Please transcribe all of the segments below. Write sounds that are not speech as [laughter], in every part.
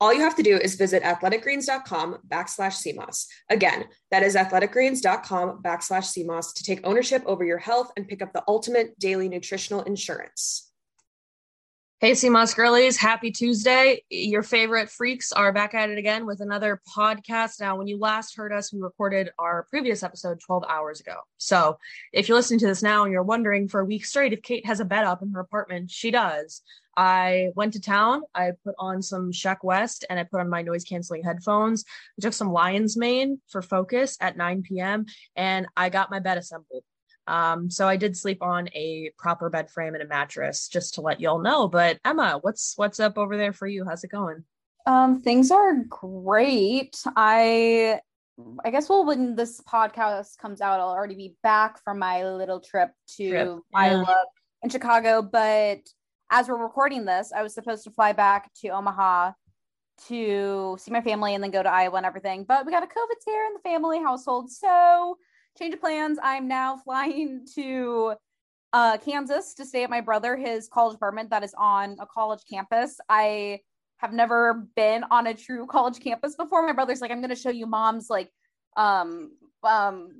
All you have to do is visit athleticgreens.com backslash CMOS. Again, that is athleticgreens.com backslash CMOS to take ownership over your health and pick up the ultimate daily nutritional insurance. Hey, Sea Moss girlies, happy Tuesday. Your favorite freaks are back at it again with another podcast. Now, when you last heard us, we recorded our previous episode 12 hours ago. So if you're listening to this now and you're wondering for a week straight if Kate has a bed up in her apartment, she does. I went to town. I put on some Sheck Wes and I put on my noise canceling headphones. I took some Lion's Mane for focus at 9 p.m. and I got my bed assembled. Um, so I did sleep on a proper bed frame and a mattress just to let y'all know. But Emma, what's what's up over there for you? How's it going? Um, things are great. I I guess well when this podcast comes out, I'll already be back from my little trip to trip. Iowa yeah. and Chicago. But as we're recording this, I was supposed to fly back to Omaha to see my family and then go to Iowa and everything. But we got a COVID scare in the family household. So change of plans. I'm now flying [laughs] to uh, Kansas to stay at my brother, his college apartment that is on a college campus. I have never been on a true [laughs] college campus before. My brother's like, I'm going to show you mom's like um um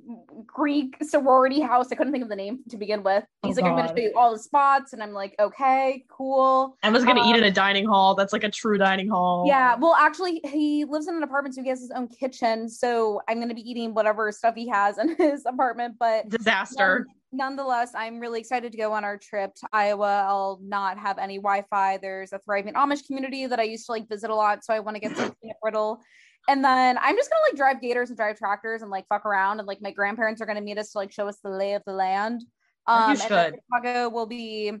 Greek sorority house. I couldn't think of the name to begin with. Oh, He's oh, like, God. I'm gonna show you all the spots, and I'm like, okay, cool. Emma's gonna um, eat in a um, dining hall. That's like a true dining hall. Yeah. Well, actually, he lives in an apartment, so he has his own kitchen. So I'm gonna be eating whatever stuff he has in [laughs] his apartment. But disaster. nonetheless, I'm really excited to go on our trip to Iowa. I'll not have any Wi-Fi. There's a thriving Amish community that I used to like visit a lot, so I want to [laughs] get some peanut brittle and then I'm just gonna like drive gators and drive tractors and like fuck around. And like my grandparents are gonna meet us to like show us the lay of the land. Um, you should. Chicago will be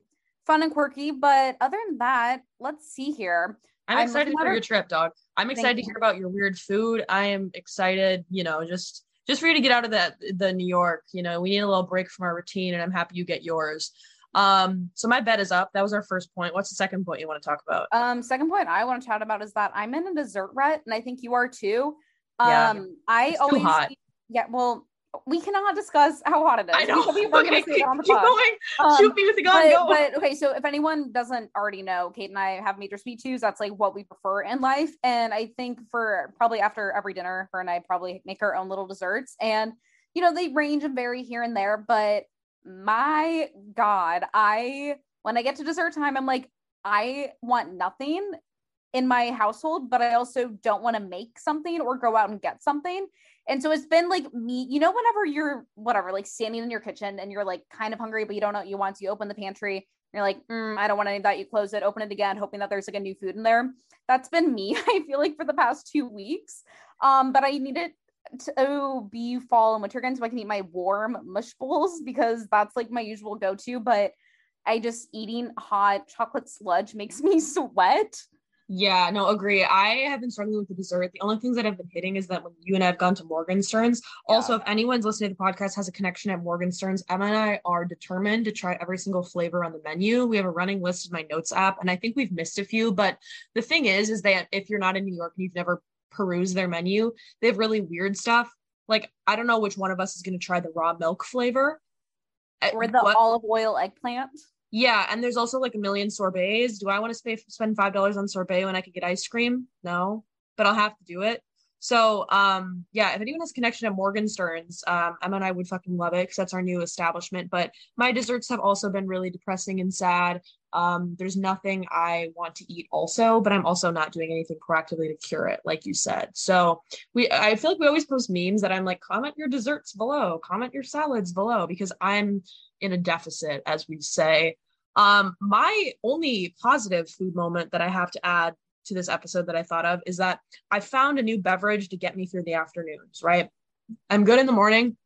fun and quirky, but other than that, let's see here. I'm, I'm excited for your trip, dog. I'm excited to hear about your weird food. I am excited, you know, just just for you to get out of that the New York. You know, we need a little break from our routine, and I'm happy you get yours. Um, so my bet is up. That was our first point. What's the second point you want to talk about? Um, second point I want to chat about is that I'm in a dessert rut, and I think you are too. Um, yeah, I always hot. yeah, well, we cannot discuss how hot it is. I know. We okay, keep, keep going. Um, Shoot me with the gun. But, go. but okay, so if anyone doesn't already know, Kate and I have major sweet tooths. That's like what we prefer in life. And I think for probably after every dinner, her and I probably make our own little desserts. And you know, they range and vary here and there, but my god i when i get to dessert time i'm like i want nothing in my household but i also don't want to make something or go out and get something. And so it's been like me you know whenever you're whatever like standing in your kitchen and you're like kind of hungry but you don't know what you want so you open the pantry you're like mm, i don't want any of that you close it open it again hoping that there's like a new food in there. That's been me [laughs] i feel like for the past two weeks. Um but i needed to be fall and winter again so I can eat my warm mush bowls because that's like my usual go to. But I just eating hot chocolate sludge makes [laughs] me sweat. Yeah, no, agree. I have been struggling with the dessert. The only things that I've been hitting is that when you and I have gone to Morgenstern's. Yeah. Also, if anyone's listening to the podcast has a connection at Morgenstern's, Emma and I are determined to try every single flavor on the menu. We have a running list in my notes app, and I think we've missed a few. But the thing is, is that if you're not in New York and you've never perused their menu, they have really weird stuff. Like I don't know which one of us is going to try the raw milk flavor, or the what? olive oil eggplant. Yeah, and there's also like a million sorbets. Do I want to spend five dollars on sorbet when I could get ice cream? No, but I'll have to do it. So, um, yeah, if anyone has connection at Morgenstern's, um, Emma and I would fucking love it because that's our new establishment. But my desserts have also been really depressing and sad. Um, there's nothing I want to eat also, but I'm also not doing anything proactively to cure it, like you said. So we, I feel like we always post memes that I'm like, comment your desserts below, comment your salads below, because I'm in a deficit, as we say. Um, my only positive food moment that I have to add to this episode that I thought of is that I found a new beverage to get me through the afternoons, right? I'm good in the morning.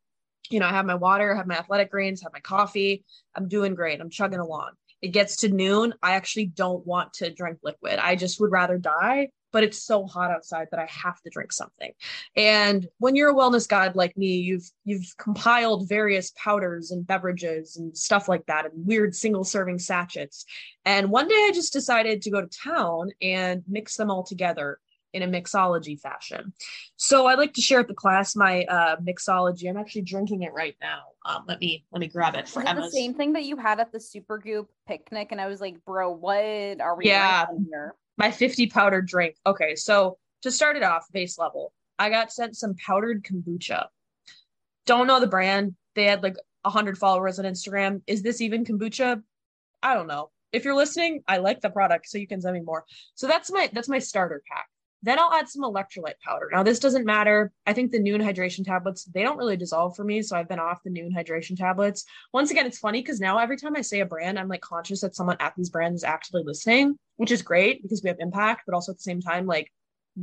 You know, I have my water, I have my athletic greens, have my coffee. I'm doing great. I'm chugging along. It gets to noon. I actually don't want to drink liquid. I just would rather die but it's so hot outside that I have to drink something. And when you're a wellness god like me, you've you've compiled various powders and beverages and stuff like that and weird single serving sachets. And one day I just decided to go to town and mix them all together in a mixology fashion. So I'd like to share with the class my uh, mixology. I'm actually drinking it right now. Um, let me let me grab it for Emma. The same thing that you had at the Super Supergoop picnic, and I was like, "Bro, what are we yeah. here?" my 50 powder drink. Okay, so to start it off, base level, I got sent some powdered kombucha. Don't know the brand. They had like 100 followers on Instagram. Is this even kombucha? I don't know. If you're listening, I like the product, so you can send me more. So that's my that's my starter pack. Then I'll add some electrolyte powder. Now, this doesn't matter. I think the Nuun hydration tablets, they don't really dissolve for me. So I've been off the Nuun hydration tablets. Once again, it's funny because now every time I say a brand, I'm like conscious that someone at these brands is actually listening, which is great because we have impact, but also at the same time, like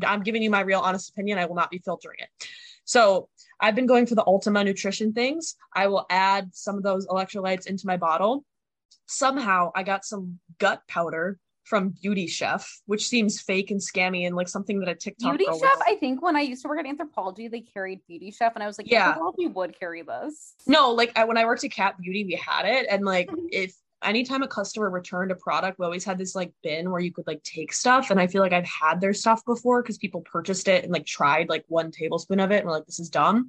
I'm giving you my real honest opinion. I will not be filtering it. So I've been going for the Ultima nutrition things. I will add some of those electrolytes into my bottle. Somehow I got some gut powder from Beauty Chef, which seems fake and scammy and like something that a TikTok. Beauty Chef, I think when I used to work at Anthropologie, they carried Beauty Chef, and I was like, yeah, Anthropologie would carry this. No, like I, when I worked at Cat Beauty, we had it, and like [laughs] if anytime a customer returned a product, we always had this like bin where you could like take stuff, and I feel like I've had their stuff before because people purchased it and like tried like one tablespoon of it, and were like, this is dumb.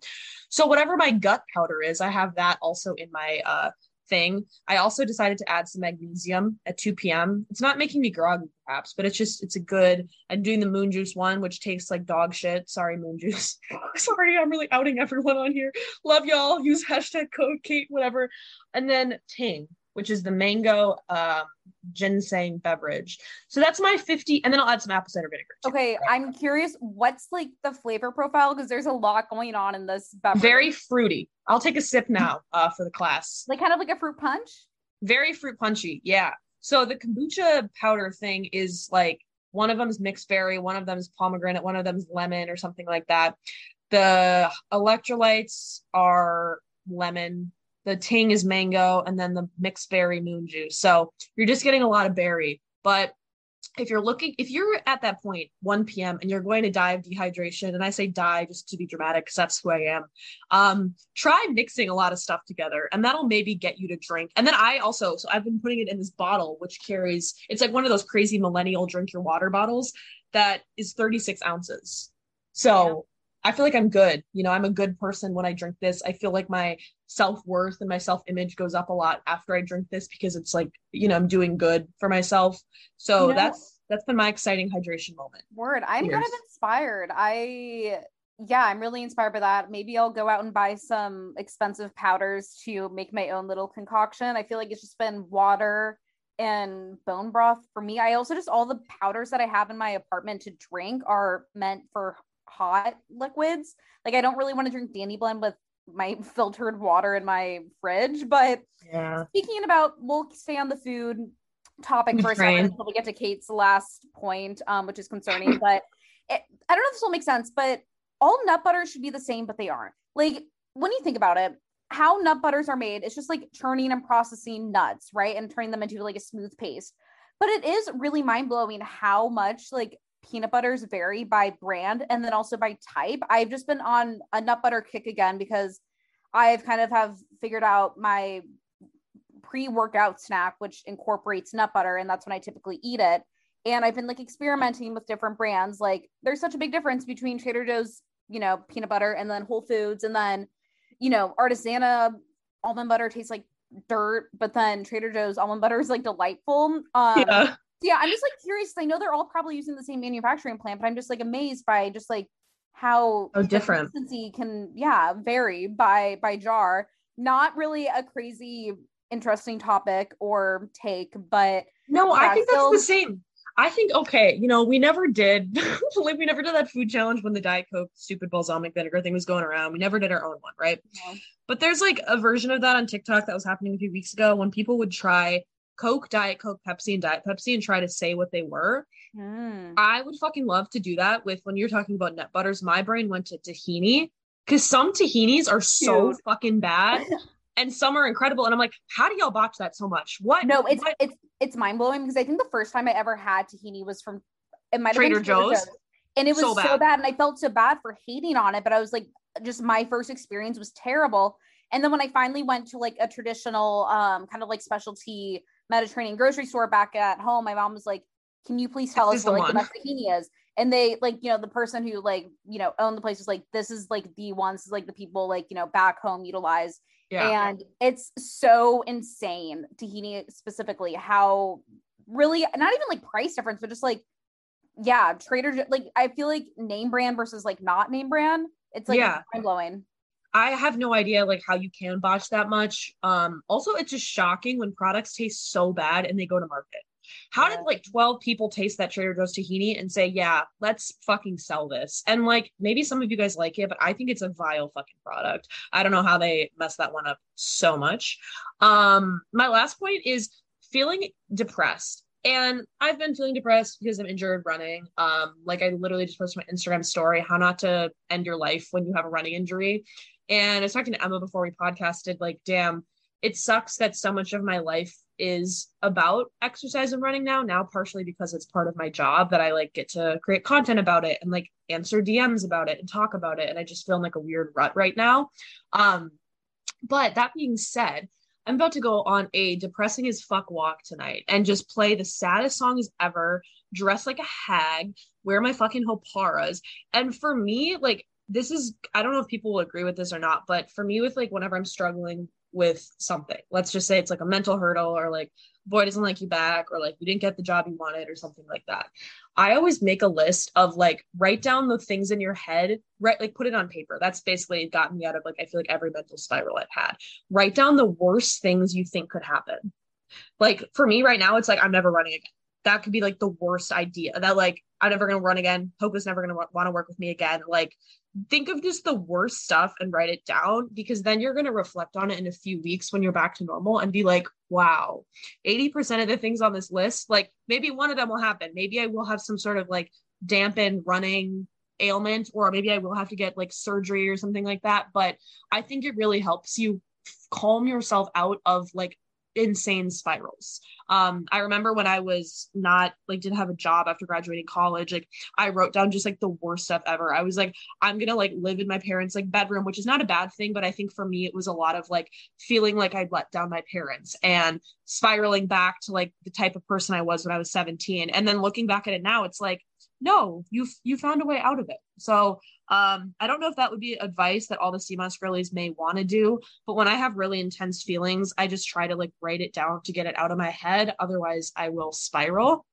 So whatever my gut powder is, I have that also in my uh thing. I also decided to add some magnesium at 2 p.m. It's not making me groggy, perhaps, but it's just it's a good. I'm doing the moon juice one, which tastes like dog shit. Sorry, moon juice. [laughs] Sorry, I'm really outing everyone on here. Love y'all. Use hashtag code Kate, whatever. And then Ting, which is the mango um, ginseng beverage. So that's my 50, and then I'll add some apple cider vinegar. Too. Okay, I'm curious, what's like the flavor profile? Because there's a lot going on in this beverage. Very fruity. I'll take a sip now uh, for the class. Like kind of like a fruit punch? Very fruit punchy, yeah. So the kombucha powder thing is like one of them is mixed berry, one of them is pomegranate, one of them is lemon or something like that. The electrolytes are lemon, the ting is mango, and then the mixed berry moon juice. So you're just getting a lot of berry. But if you're looking, if you're at that point, 1 p.m., and you're going to die of dehydration, and I say die just to be dramatic because that's who I am, um, try mixing a lot of stuff together, and that'll maybe get you to drink. And then I also, so I've been putting it in this bottle, which carries, it's like one of those crazy millennial drink your water bottles that is 36 ounces. So I feel like I'm good. You know, I'm a good person when I drink this. I feel like my self worth and my self image goes up a lot after I drink this because it's like, you know, I'm doing good for myself. So you know, that's that's been my exciting hydration moment. Word. I'm Cheers. kind of inspired. I yeah, I'm really inspired by that. Maybe I'll go out and buy some expensive powders to make my own little concoction. I feel like it's just been water and bone broth for me. I also just all the powders that I have in my apartment to drink are meant for hot liquids. Like I don't really want to drink Dandy Blend with my [laughs] filtered water in my fridge. But yeah. speaking about, we'll stay on the food topic for a second until we get to Kate's last point, um, which is concerning. but it, I don't know if this will make sense, but all nut butters should be the same, but they aren't. Like when you think about it, how nut butters are made, it's just like churning and processing nuts, right? And turning them into like a smooth paste. but it is really mind blowing how much like peanut butters vary by brand and then also by type. I've just been on a nut butter kick again because I've kind of have figured out my pre-workout snack which incorporates nut butter and that's when I typically eat it. And I've been like experimenting with different brands. Like there's such a big difference between Trader Joe's, you know, peanut butter and then Whole Foods and then, you know, Artisana almond butter tastes like dirt, but then Trader Joe's almond butter is like delightful. Um, yeah. Yeah, I'm just like curious. I know they're all probably using the same manufacturing plant, but I'm just like amazed by just like how oh, different consistency can yeah vary by by jar. Not really a crazy interesting topic or take, but no, yeah, I think still- that's the same. I think okay, you know, we never did [laughs] like we never did that food challenge when the Diet Coke stupid balsamic vinegar thing was going around. We never did our own one, right? But there's like a version of that on TikTok that was happening a few weeks ago when people would try Coke, Diet Coke, Pepsi, and Diet Pepsi and try to say what they were. Mm. I would fucking love to do that with when you're talking about nut butters. My brain went to tahini because some tahinis are so Dude. fucking bad [laughs] and some are incredible. And I'm like, how do y'all botch that so much? What? No, it's what? it's it's mind blowing because I think the first time I ever had tahini was from it might Trader, Trader Joe's. Joe's. and it was so bad. so bad, and I felt so bad for hating on it. But I was like, just my first experience was terrible. And then when I finally went to like a traditional, um, kind of like specialty Mediterranean grocery store back at home, my mom was like, "Can you please tell this us what like the best tahini is?" And they like, you know, the person who like, you know, owned the place was like, "This is like the ones, like the people like, you know, back home utilize." Yeah. And it's so insane, tahini specifically, how really not even like price difference, but just like, yeah, Trader like I feel like name brand versus like not name brand. It's like yeah. mind blowing. I have no idea like how you can botch that much. Um, also, it's just shocking when products taste so bad and they go to market. How yeah. did like 12 people taste that Trader Joe's tahini and say, yeah, let's fucking sell this? And like maybe some of you guys like it, but I think it's a vile fucking product. I don't know how they messed that one up so much. Um, my last point is feeling depressed. And I've been feeling depressed because I'm injured running. Um, like I literally just posted my Instagram story, how not to end your life when you have a running injury. And I was talking to Emma before we podcasted, like, damn, it sucks that so much of my life is about exercise and running now now partially because it's part of my job that i like get to create content about it and like answer dms about it and talk about it. And i just feel in like a weird rut right now. Um but that being said i'm about to go on a depressing as fuck walk tonight and just play the saddest songs ever dress like a hag wear my fucking hoparas. And for me like this is i don't know if people will agree with this or not but for me with like whenever i'm struggling with something. Let's just say it's like a mental hurdle or like boy doesn't like you back or like you didn't get the job you wanted or something like that. I always make a list of like write down the things in your head, right? Like put it on paper. That's basically gotten me out of like I feel like every mental spiral I've had. Write down the worst things you think could happen. Like for me right now, it's like I'm never running again. That could be like the worst idea. That like I'm never gonna run again. Hope is never gonna want to work with me again. Like think of just the worst stuff and write it down because then you're to reflect on it in a few weeks when you're back to normal and be like, wow, 80% of the things on this list, like maybe one of them will happen. Maybe I will have some sort of like dampened running ailment, or maybe I will have to get like surgery or something like that. But I think it really helps you calm yourself out of like insane spirals. Um, I remember when I was not like didn't have a job after graduating college, like I wrote down just like the worst stuff ever. I was like, I'm gonna like live in my parents' like bedroom, which is not a bad thing, but I think for me it was a lot of like feeling like I'd let down my parents and spiraling back to like the type of person I was when I was 17. And then looking back at it now, it's like, no, you you found a way out of it. So um, I don't know if that would be advice that all the moss girlies may want to do, but when I have really intense feelings, I just try to like write it down to get it out of my head. Otherwise, I will spiral.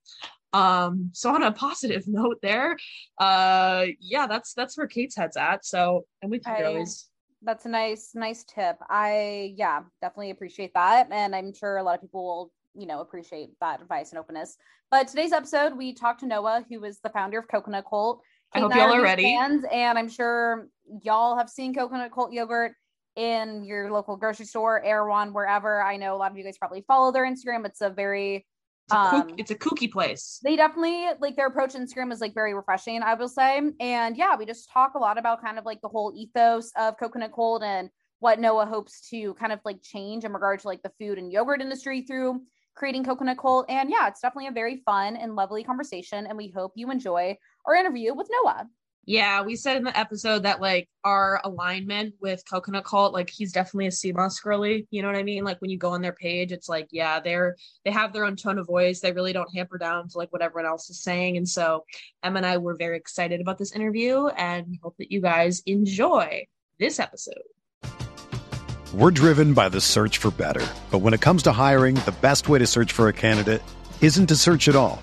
Um, so on a [laughs] positive note there, uh, yeah, that's that's where Kate's head's at. So and with you girlies. That's a nice, nice tip. I yeah, definitely appreciate that. And I'm sure a lot of people will you know appreciate that advice and openness but today's episode we talked to noah who is the founder of coconut cult I hope y'all are ready. Fans, and I'm sure y'all have seen coconut cult yogurt in your local grocery store, Erewhon, wherever. I know a lot of you guys probably follow their Instagram. It's a very it's a, um, kook, it's a kooky place. They definitely like their approach Instagram is like very refreshing, I will say. And yeah, we just talk a lot about kind of like the whole ethos of coconut cult and what Noah hopes to kind of like change in regard to like the food and yogurt industry through creating coconut cult. And yeah, it's definitely a very fun and lovely conversation. And we hope you enjoy our interview with Noah. Yeah, we said in the episode that like our alignment with Coconut Cult, like he's definitely a sea moss girly. You know what I mean? Like when you go on their page, it's like, yeah, they're they have their own tone of voice. They really don't hamper down to like what everyone else is saying. And so Emma and I were very excited about this interview and hope that you guys enjoy this episode. We're driven by the search for better. But when it comes to hiring, the best way to search for a candidate isn't to search at all.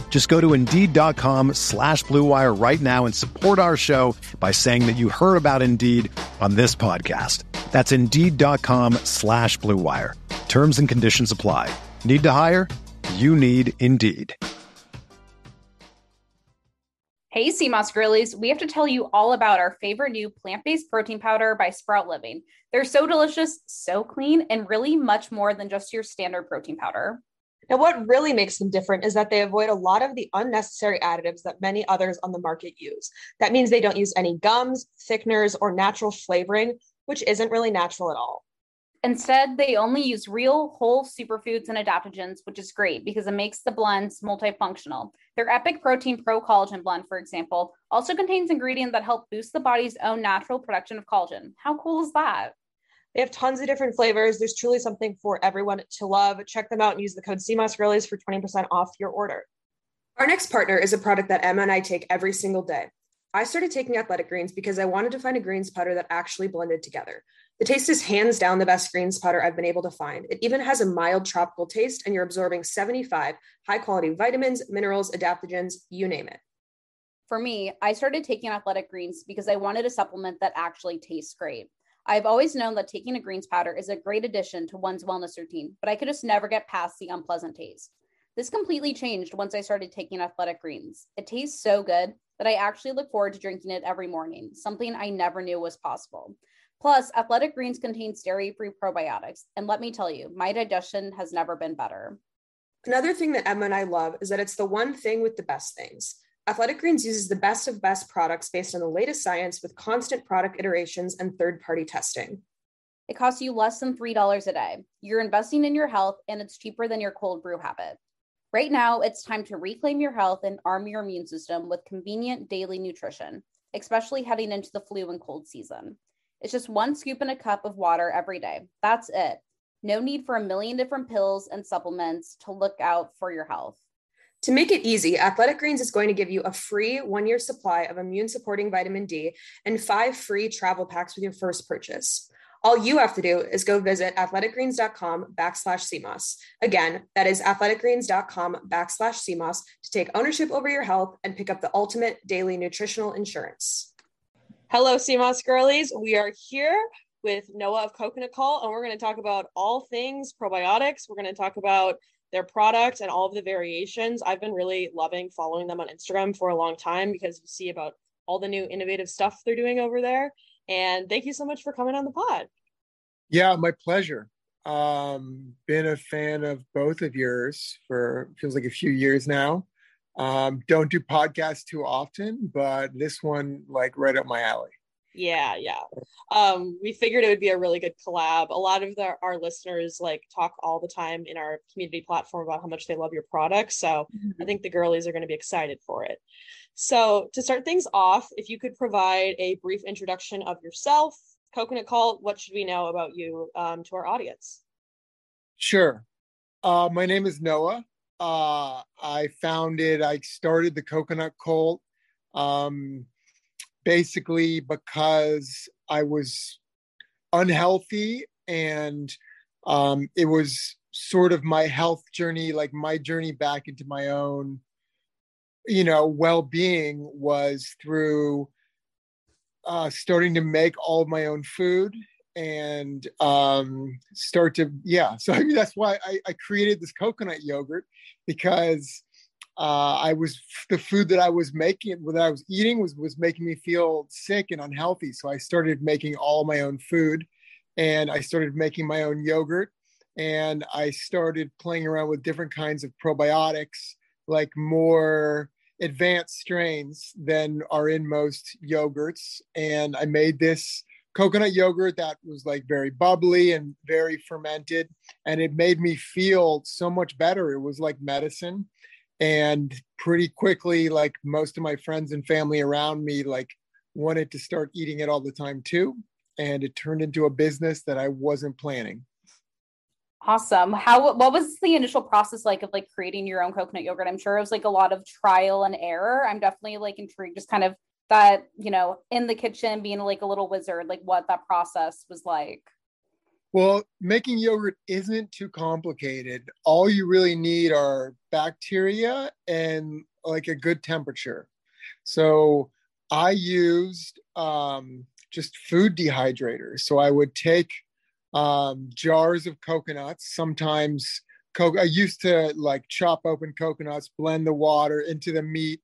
Just go to Indeed.com slash BlueWire right now and support our show by saying that you heard about Indeed on this podcast. That's Indeed.com slash BlueWire. Terms and conditions apply. Need to hire? You need Indeed. Hey, Sea Moss Girlies, we have to tell you all about our favorite new plant based protein powder by Sprout Living. They're so delicious, so clean, and really much more than just your standard protein powder. Now, what really makes them different is that they avoid a lot of the unnecessary additives that many others on the market use. That means they don't use any gums, thickeners, or natural flavoring, which isn't really natural at all. Instead, they only use real whole superfoods and adaptogens, which is great because it makes the blends multifunctional. Their Epic Protein Pro Collagen blend, for example, also contains ingredients that help boost the body's own natural production of collagen. How cool is that? They have tons of different flavors. There's truly something for everyone to love. Check them out and use the code CMOSGirlies for 20% off your order. Our next partner is a product that Emma and I take every single day. I started taking athletic greens because I wanted to find a greens powder that actually blended together. The taste is hands down the best greens powder I've been able to find. It even has a mild tropical taste, and you're absorbing 75 high quality vitamins, minerals, adaptogens, you name it. For me, I started taking athletic greens because I wanted a supplement that actually tastes great. I've always known that taking a greens powder is a great addition to one's wellness routine, but I could just never get past the unpleasant taste. This completely changed once I started taking athletic greens. It tastes so good that I actually look forward to drinking it every morning, something I never knew was possible. Plus, athletic greens contain dairy free probiotics. And let me tell you, my digestion has never been better. Another thing that Emma and I love is that it's the one thing with the best things. Athletic Greens uses the best of best products based on the latest science with constant product iterations and third party testing. It costs you less than $3 a day. You're investing in your health, and it's cheaper than your cold brew habit. Right now, it's time to reclaim your health and arm your immune system with convenient daily nutrition, especially heading into the flu and cold season. It's just one scoop in a cup of water every day. That's it. No need for a million different pills and supplements to look out for your health. To make it easy, Athletic Greens is going to give you a free one year supply of immune supporting vitamin D and five free travel packs with your first purchase. All you have to do is go visit athleticgreens.com backslash CMOS. Again, that is athleticgreens.com backslash CMOS to take ownership over your health and pick up the ultimate daily nutritional insurance. Hello, Sea Moss girlies. We are here with Noah of Coconut Cult, and we're going to talk about all things probiotics. We're going to talk about their product and all of the variations. I've been really loving following them on Instagram for a long time because you see about all the new innovative stuff they're doing over there. And thank you so much for coming on the pod. Yeah, my pleasure. Um, been a fan of both of yours for feels like a few years now. Um, don't do podcasts too often, but this one like right up my alley. Yeah, yeah. Um, we figured it would be a really good collab. A lot of the, our listeners like talk all the time in our community platform about how much they love your product. So mm-hmm. I think the girlies are going to be excited for it. So to start things off, if you could provide a brief introduction of yourself, Coconut Cult, what should we know about you um, to our audience? Sure. Uh, my name is Noah. Uh, I founded, I started the Coconut Cult um, basically because I was unhealthy and um, it was sort of my health journey, like my journey back into my own, you know, well being was through uh, starting to make all of my own food and um, start to, yeah. So, I mean, that's why I, I created this coconut yogurt because uh, I was the food that I was making, that I was eating, was was making me feel sick and unhealthy. So I started making all my own food, and I started making my own yogurt, and I started playing around with different kinds of probiotics, like more advanced strains than are in most yogurts. And I made this coconut yogurt that was like very bubbly and very fermented, and it made me feel so much better. It was like medicine and pretty quickly like most of my friends and family around me like wanted to start eating it all the time too and it turned into a business that i wasn't planning. Awesome. How what was the initial process like of like creating your own coconut yogurt? I'm sure it was like a lot of trial and error. I'm definitely like intrigued just kind of that you know in the kitchen being like a little wizard like what that process was like well, making yogurt isn't too complicated. All you really need are bacteria and like a good temperature. So I used um, just food dehydrators. So I would take um, jars of coconuts. Sometimes co- I used to like chop open coconuts, blend the water into the meat,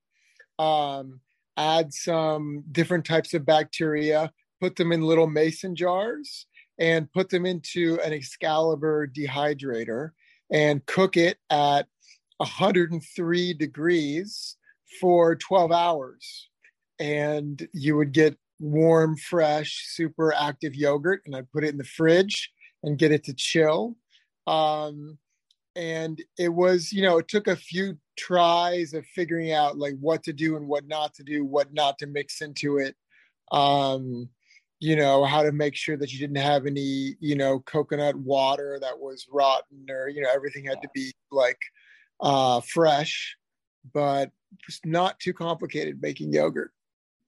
um, add some different types of bacteria, put them in little mason jars and put them into an Excalibur dehydrator and cook it at 103 degrees for 12 hours. And you would get warm, fresh, super active yogurt, and I'd put it in the fridge and get it to chill. Um, and it was, you know, it took a few tries of figuring out like what to do and what not to do, what not to mix into it. Um, you know how to make sure that you didn't have any you know coconut water that was rotten or you know everything had to be like uh fresh but just not too complicated making yogurt.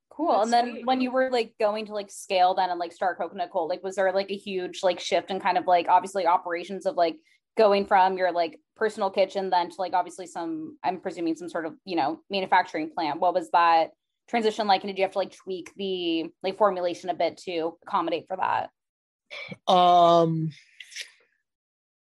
Cool. That's and then sweet. when you were like going to like scale then and like start coconut cult like was there like a huge like shift in kind of like obviously operations of like going from your like personal kitchen then to like obviously some i'm presuming some sort of you know manufacturing plant? What was that transition like and did you have to like tweak the like formulation a bit to accommodate for that? Um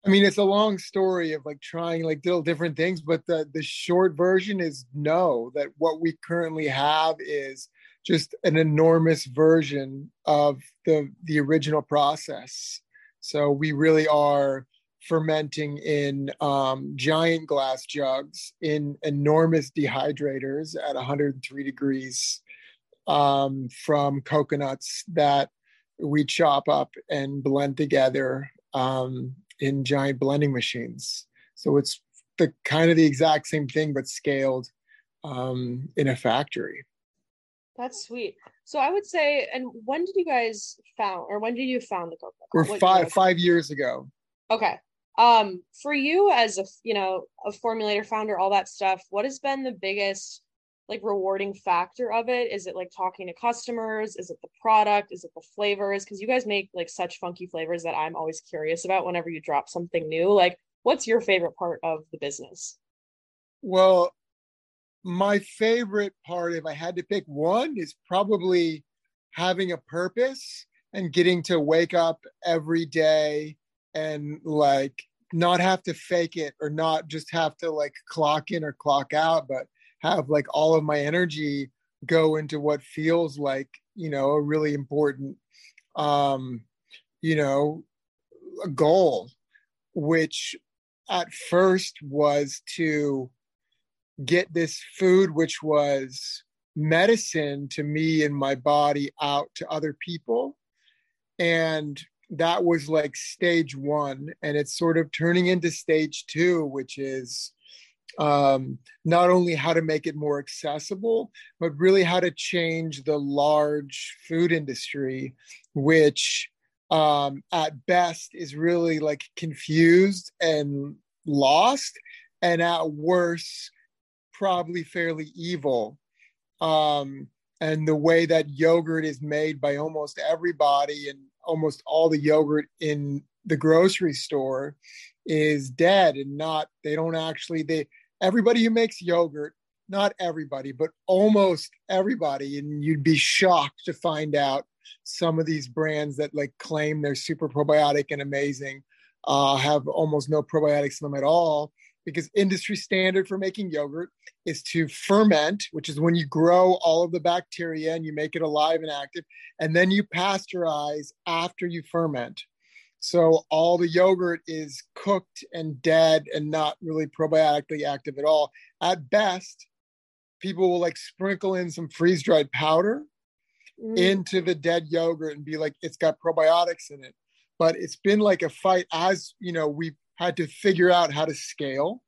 i mean it's a long story of like trying like little different things but the the short version is no that what we currently have is just an enormous version of the the original process. So we really are fermenting in um, giant glass jugs in enormous dehydrators at 103 degrees um, from coconuts that we chop up and blend together um, in giant blending machines. So it's the kind of the exact same thing, but scaled um, in a factory. That's sweet. So I would say, and when did you guys found, or when did you found the coconut? We're five five years ago. Okay, um for you as a you know a formulator founder all that stuff what has been the biggest like rewarding factor of it? Is it like talking to customers? Is it the product? Is it the flavors? Because you guys make like such funky flavors that i'm always curious about whenever you drop something new. Like what's your favorite part of the business? Well my favorite part if i had to pick one is probably having a purpose and getting to wake up every day and like not have to fake it or not just have to like clock in or clock out, but have like all of my energy go into what feels like, you know, a really important, um, you know, goal, which at first was to get this food, which was medicine to me and my body out to other people. And that was like stage one and it's sort of turning into stage two which is um, not only how to make it more accessible but really how to change the large food industry which um, at best is really like confused and lost and at worst probably fairly evil. Um, and the way that yogurt is made by almost everybody and almost all the yogurt in the grocery store is dead and not they don't actually they everybody who makes yogurt not everybody but almost everybody and you'd be shocked to find out some of these brands that like claim they're super probiotic and amazing uh, have almost no probiotics in them at all because industry standard for making yogurt is to ferment, which is when you grow all of the bacteria and you make it alive and active, and then you pasteurize after you ferment. So all the yogurt is cooked and dead and not really probiotically active at all. At best, people will like sprinkle in some freeze dried powder mm. into the dead yogurt and be like, it's got probiotics in it. But it's been like a fight as you know, we've had to figure out how to scale.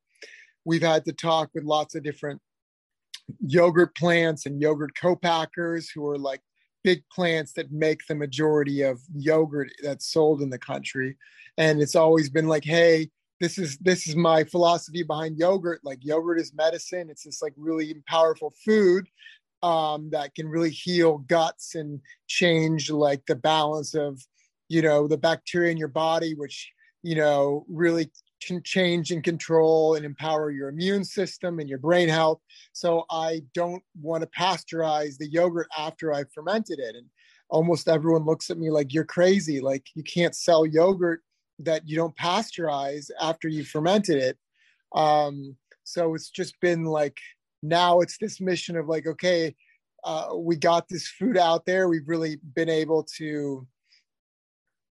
We've had to talk with lots of different yogurt plants and yogurt co-packers who are like big plants that make the majority of yogurt that's sold in the country. And it's always been like, hey, this is this is my philosophy behind yogurt. Like yogurt is medicine. It's this like really powerful food um, that can really heal guts and change like the balance of you know the bacteria in your body, which you know, really can change and control and empower your immune system and your brain health. So I don't want to pasteurize the yogurt after I've fermented it. And almost everyone looks at me like you're crazy. Like you can't sell yogurt that you don't pasteurize after you fermented it. Um, so it's just been like now it's this mission of like, okay, uh, we got this food out there. We've really been able to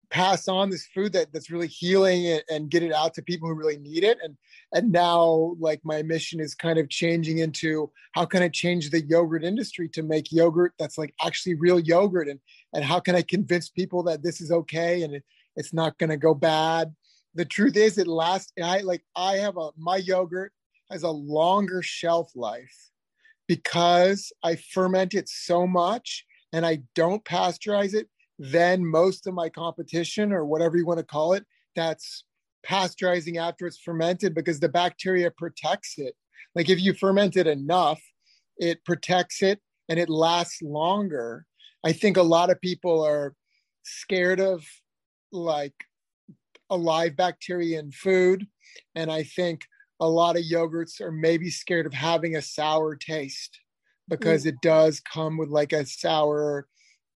pass on this food that that's really healing and get it out to people who really need it. And and now like my mission is kind of changing into how can i change the yogurt industry to make yogurt that's like actually real yogurt? And and how can i convince people that this is okay and it, it's not going to go bad? The truth is it lasts i like i have a my yogurt has a longer shelf life because i ferment it so much and i don't pasteurize it than most of my competition or whatever you want to call it that's pasteurizing after it's fermented because the bacteria protects it like if you ferment it enough it protects it and it lasts longer i think a lot of people are scared of like alive bacteria in food and i think a lot of yogurts are maybe scared of having a sour taste because mm. it does come with like a sour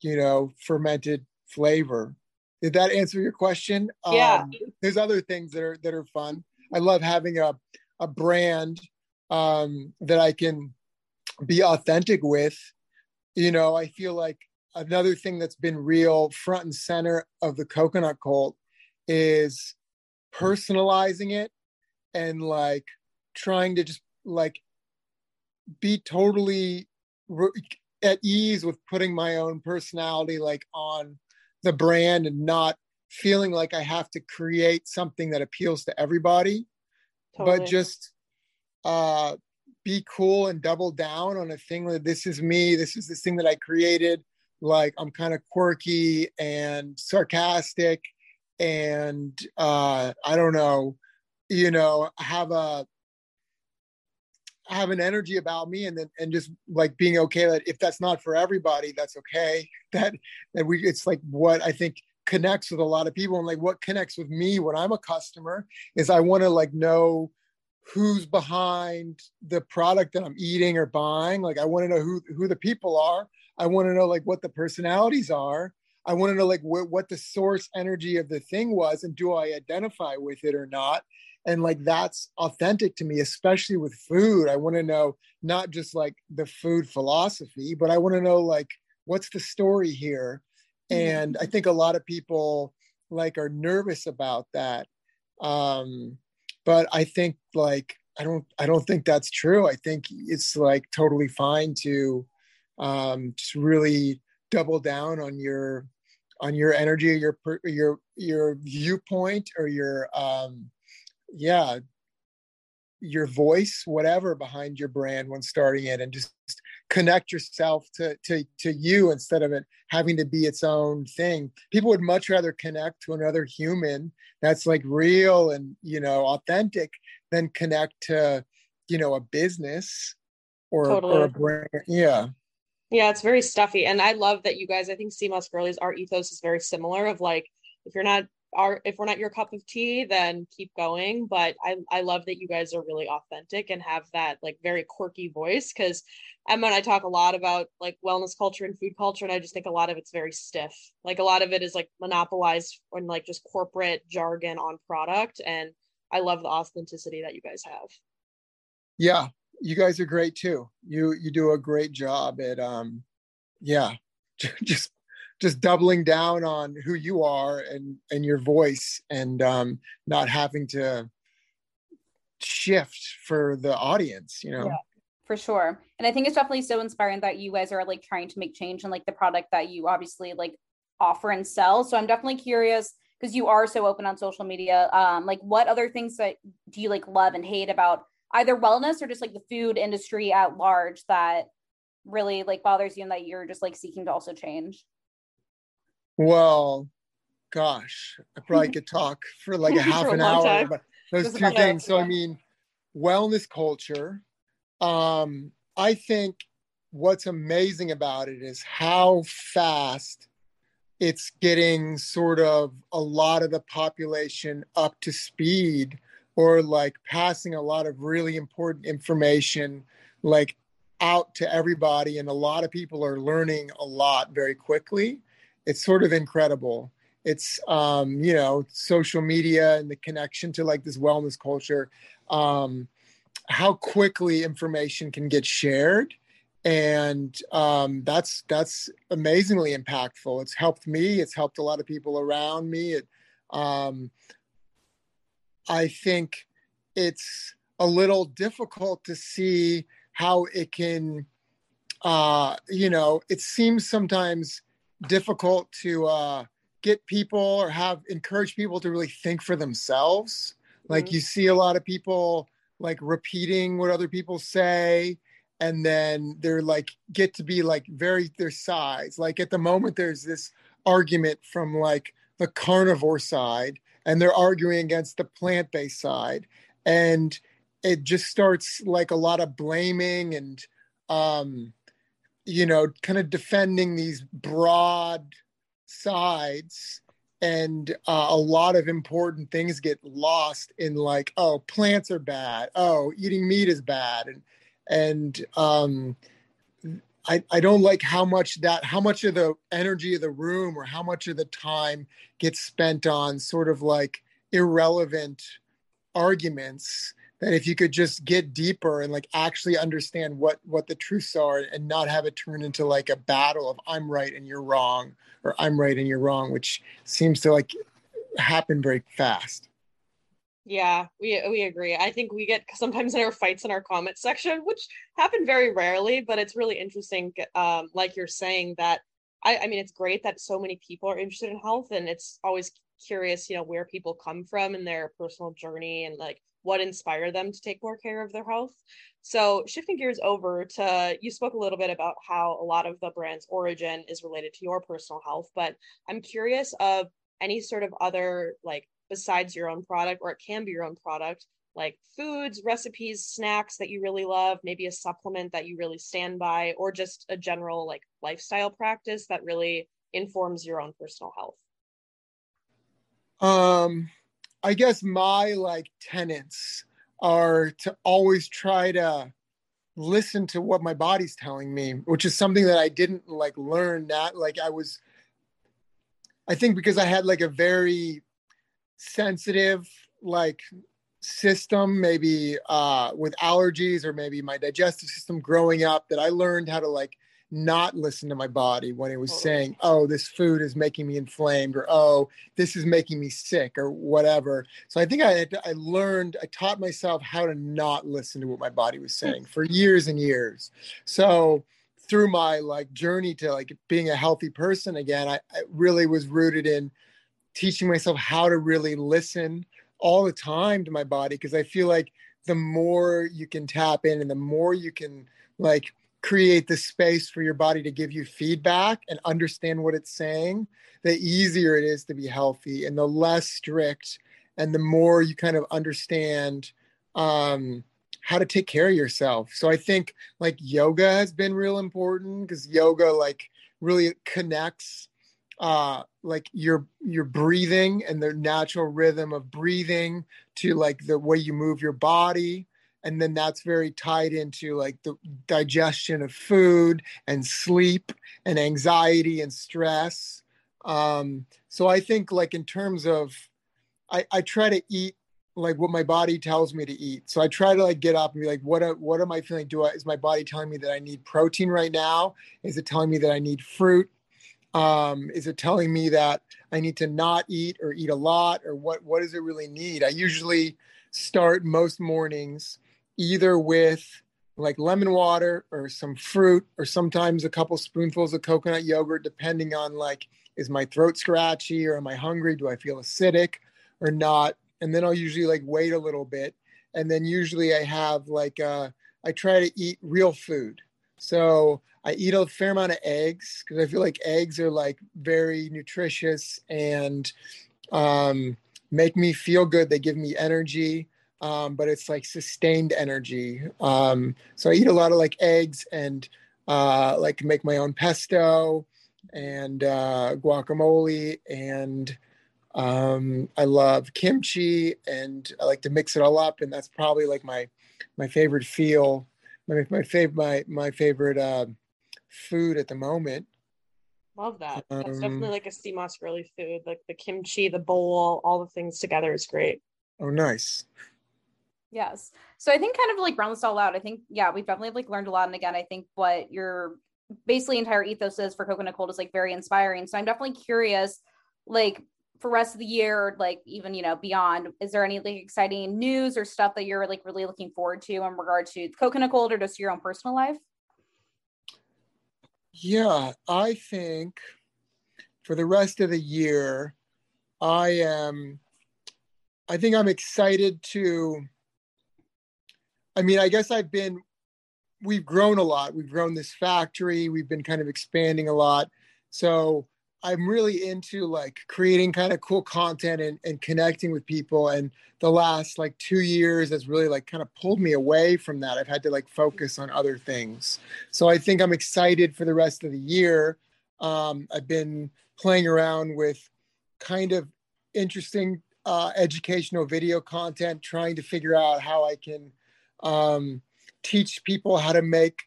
you know, fermented flavor. Did that answer your question? Yeah. Um, there's other things that are that are fun. I love having a a brand um, that I can be authentic with. You know, I feel like another thing that's been real front and center of the coconut cult is personalizing it and like trying to just like be totally at ease with putting my own personality like on the brand and not feeling like I have to create something that appeals to everybody, totally. but just uh, be cool and double down on a thing that this is me, this is this thing that I created. Like I'm kind of quirky and sarcastic, and uh, I don't know, you know, have a have an energy about me and then and just like being okay that if that's not for everybody that's okay. [laughs] That that we it's like what i think connects with a lot of people and like what connects with me when i'm a customer is i want to like know who's behind the product that i'm eating or buying. Like i want to know who who the people are. I want to know like what the personalities are. I want to know like wh- what the source energy of the thing was and do i identify with it or not and like that's authentic to me especially with food. I want to know not just like the food philosophy but i want to know like what's the story here? Mm-hmm. and i think a lot of people like are nervous about that. Um but i think like i don't i don't think that's true. I think it's like totally fine to um just really double down on your on your energy your your your viewpoint or your um yeah your voice whatever behind your brand when starting it and just connect yourself to to to you instead of it having to be its own thing. People would much rather connect to another human that's like real and you know authentic than connect to you know a business or, totally. or a brand. Yeah. Yeah it's very stuffy. And i love that you guys i think moss girlies our ethos is very similar of like if you're not if we're not your cup of tea, then keep going. But I I love that you guys are really authentic and have that like very quirky voice because Emma and I talk a lot about like wellness culture and food culture, and I just think a lot of it's very stiff. Like a lot of it is like monopolized and like just corporate jargon on product. And I love the authenticity that you guys have. Yeah, you guys are great too. You you do a great job at um yeah, [laughs] just just doubling down on who you are and and your voice and um not having to shift for the audience, you know. Yeah for sure. And i think it's definitely so inspiring that you guys are like trying to make change in like the product that you obviously like offer and sell. So i'm definitely curious because you are so open on social media. Um like what other things that do you like love and hate about either wellness or just like the food industry at large that really like bothers you and that you're just like seeking to also change well gosh i probably could talk for like a [laughs] half an hour about those two things. so i mean wellness culture um, I think what's amazing about it is how fast it's getting sort of a lot of the population up to speed or like passing a lot of really important information like out to everybody. And a lot of people are learning a lot very quickly it's sort of incredible. It's um you know social media and the connection to like this wellness culture. Um how quickly information can get shared. And um, that's that's amazingly impactful. It's helped me. It's helped a lot of people around me. It, um, i think it's a little difficult to see how it can uh, you know it seems sometimes difficult to uh, get people or have encourage people to really think for themselves. Like mm-hmm. you see a lot of people like repeating what other people say and then they're like get to be like very their size. Like at the moment there's this argument from like the carnivore side and they're arguing against the plant-based side. And it just starts like a lot of blaming and um you know kind of defending these broad sides and uh, a lot of important things get lost in like oh plants are bad. Oh eating meat is bad. And and um I, I don't like how much that how much of the energy of the room or how much of the time gets spent on sort of like irrelevant arguments that if you could just get deeper and like actually understand what what the truths are and not have it turn into like a battle of i'm right and you're wrong or i'm right and you're wrong which seems to like happen very fast. Yeah we we agree. I think we get sometimes in our fights in our comment section which happen very rarely but it's really interesting um like you're saying that I, I mean it's great that so many people are interested in health and it's always curious you know where people come from in their personal journey and like what inspired them to take more care of their health. So, shifting gears over to you spoke a little bit about how a lot of the brand's origin is related to your personal health, but I'm curious of any sort of other, like, besides your own product, or it can be your own product, like foods, recipes, snacks that you really love, maybe a supplement that you really stand by, or just a general, like, lifestyle practice that really informs your own personal health. Um, I guess my like tenants are to always try to listen to what my body's telling me, which is something that I didn't like learn that like I was I think because I had like a very sensitive like system maybe uh with allergies or maybe my digestive system growing up that I learned how to like not listen to my body when it was saying, oh, this food is making me inflamed or oh, this is making me sick or whatever. So I think I, had, I learned, I taught myself how to not listen to what my body was hmm. saying for years and years. So through my like journey to like being a healthy person again, I, I really was rooted in teaching myself how to really listen all the time to my body because I feel like the more you can tap in and the more you can like create the space for your body to give you feedback and understand what it's saying, the easier it is to be healthy and the less strict and the more you kind of understand um, how to take care of yourself. So I think like yoga has been real important because yoga like really connects uh, like your your breathing and the natural rhythm of breathing to like the way you move your body and then that's very tied into like the digestion of food and sleep and anxiety and stress. Um so i think like in terms of i i try to eat like what my body tells me to eat. So i try to like get up and be like what what am i feeling? Do i is my body telling me that i need protein right now? Is it telling me that i need fruit? Um is it telling me that i need to not eat or eat a lot? Or what what does it really need? I usually start most mornings either with like lemon water or some fruit or sometimes a couple spoonfuls of coconut yogurt depending on like is my throat scratchy or am i hungry? Do i feel acidic or not? And then i'll usually like wait a little bit. And then usually i have like uh i try to eat real food. So i eat a fair amount of eggs because i feel like eggs are like very nutritious and um make me feel good. They give me energy um, but it's like sustained energy. Um, so I eat a lot of like eggs and uh, like make my own pesto and uh, guacamole and um, I love kimchi and I like to mix it all up and that's probably like my my favorite feel my my favorite my my favorite uh, food at the moment. Love that. That's um, definitely like a sea moss girly food. Like the kimchi, the bowl, all the things together is great. Oh, nice. Yes. So I think kind of like round this all out. I think, yeah, we've definitely like learned a lot. And again, I think what your basically entire ethos is for Coconut Cult is like very inspiring. So I'm definitely curious, like for rest of the year, like even, you know, beyond, is there any like exciting news or stuff that you're like really looking forward to in regard to Coconut Cult or just your own personal life? Yeah, I think for the rest of the year, I am, I think I'm excited to I mean, I guess I've been, we've grown a lot. We've grown this factory. We've been kind of expanding a lot. So I'm really into like creating kind of cool content and, and connecting with people. And the last like two years has really like kind of pulled me away from that. I've had to like focus on other things. So I think I'm excited for the rest of the year. Um, I've been playing around with kind of interesting uh, educational video content, trying to figure out how I can um, teach people how to make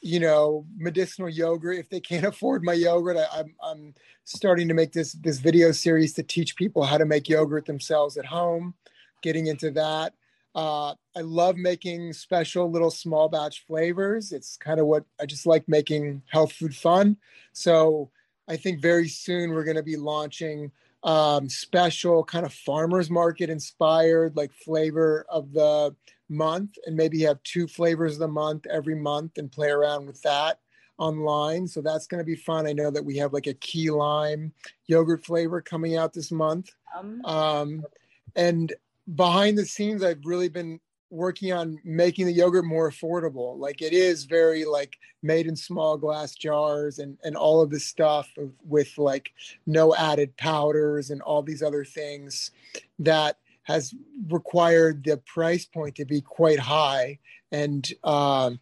you know medicinal yogurt. If they can't [laughs] afford my yogurt I, am I'm, I'm starting to make this this video series to teach people how to make yogurt themselves at home getting into that. Uh, i love making special little small batch flavors. It's kind of what i just like making health food fun. So i think very soon we're going to be launching um, special kind of farmers market inspired like flavor of the month and maybe have two flavors of the month every month and play around with that online. So that's going to be fun. I know that we have like a key lime yogurt flavor coming out this month. Um, um, and behind the scenes, I've really been working on making the yogurt more affordable. Like it is very like made in small glass jars and and all of this stuff of, with like no added powders and all these other things that has required the price point to be quite high. And, um,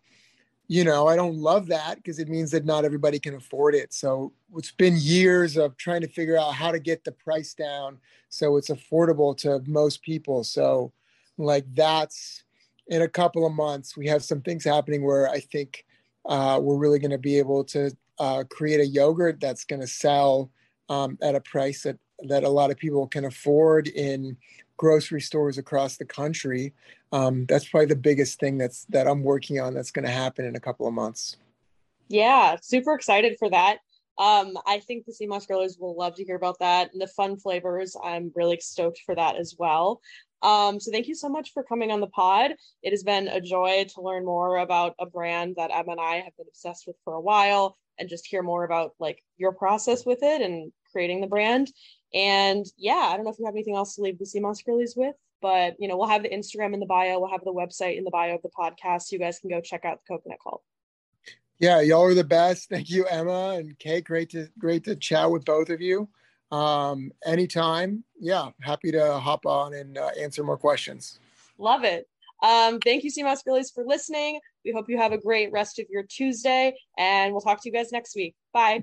you know, I don't love that because it means that not everybody can afford it. So it's been years of trying to figure out how to get the price down so it's affordable to most people. So, like, that's in a couple of months, we have some things happening where I think uh, we're really going to be able to uh, create a yogurt that's going to sell um, at a price that that a lot of people can afford in grocery stores across the country. Um, that's probably the biggest thing that's that I'm working on that's going to happen in a couple of months. Yeah, super excited for that. Um, I think the Moss Girlies will love to hear about that and the fun flavors. I'm really stoked for that as well. Um, so thank you so much for coming on the pod. It has been a joy to learn more about a brand that Emma and I have been obsessed with for a while and just hear more about like your process with it and creating the brand. And yeah, I don't know if you have anything else to leave the Moss Girlies with, but you know, we'll have the Instagram in the bio, we'll have the website in the bio of the podcast. So you guys can go check out the coconut Cult. Yeah, y'all are the best. Thank you, Emma and Kate. Great to great to chat with both of you. Um, anytime, yeah, happy to hop on and uh, answer more questions. Love it. Um, thank you, Moss Girlies, for listening. We hope you have a great rest of your Tuesday, and we'll talk to you guys next week. Bye.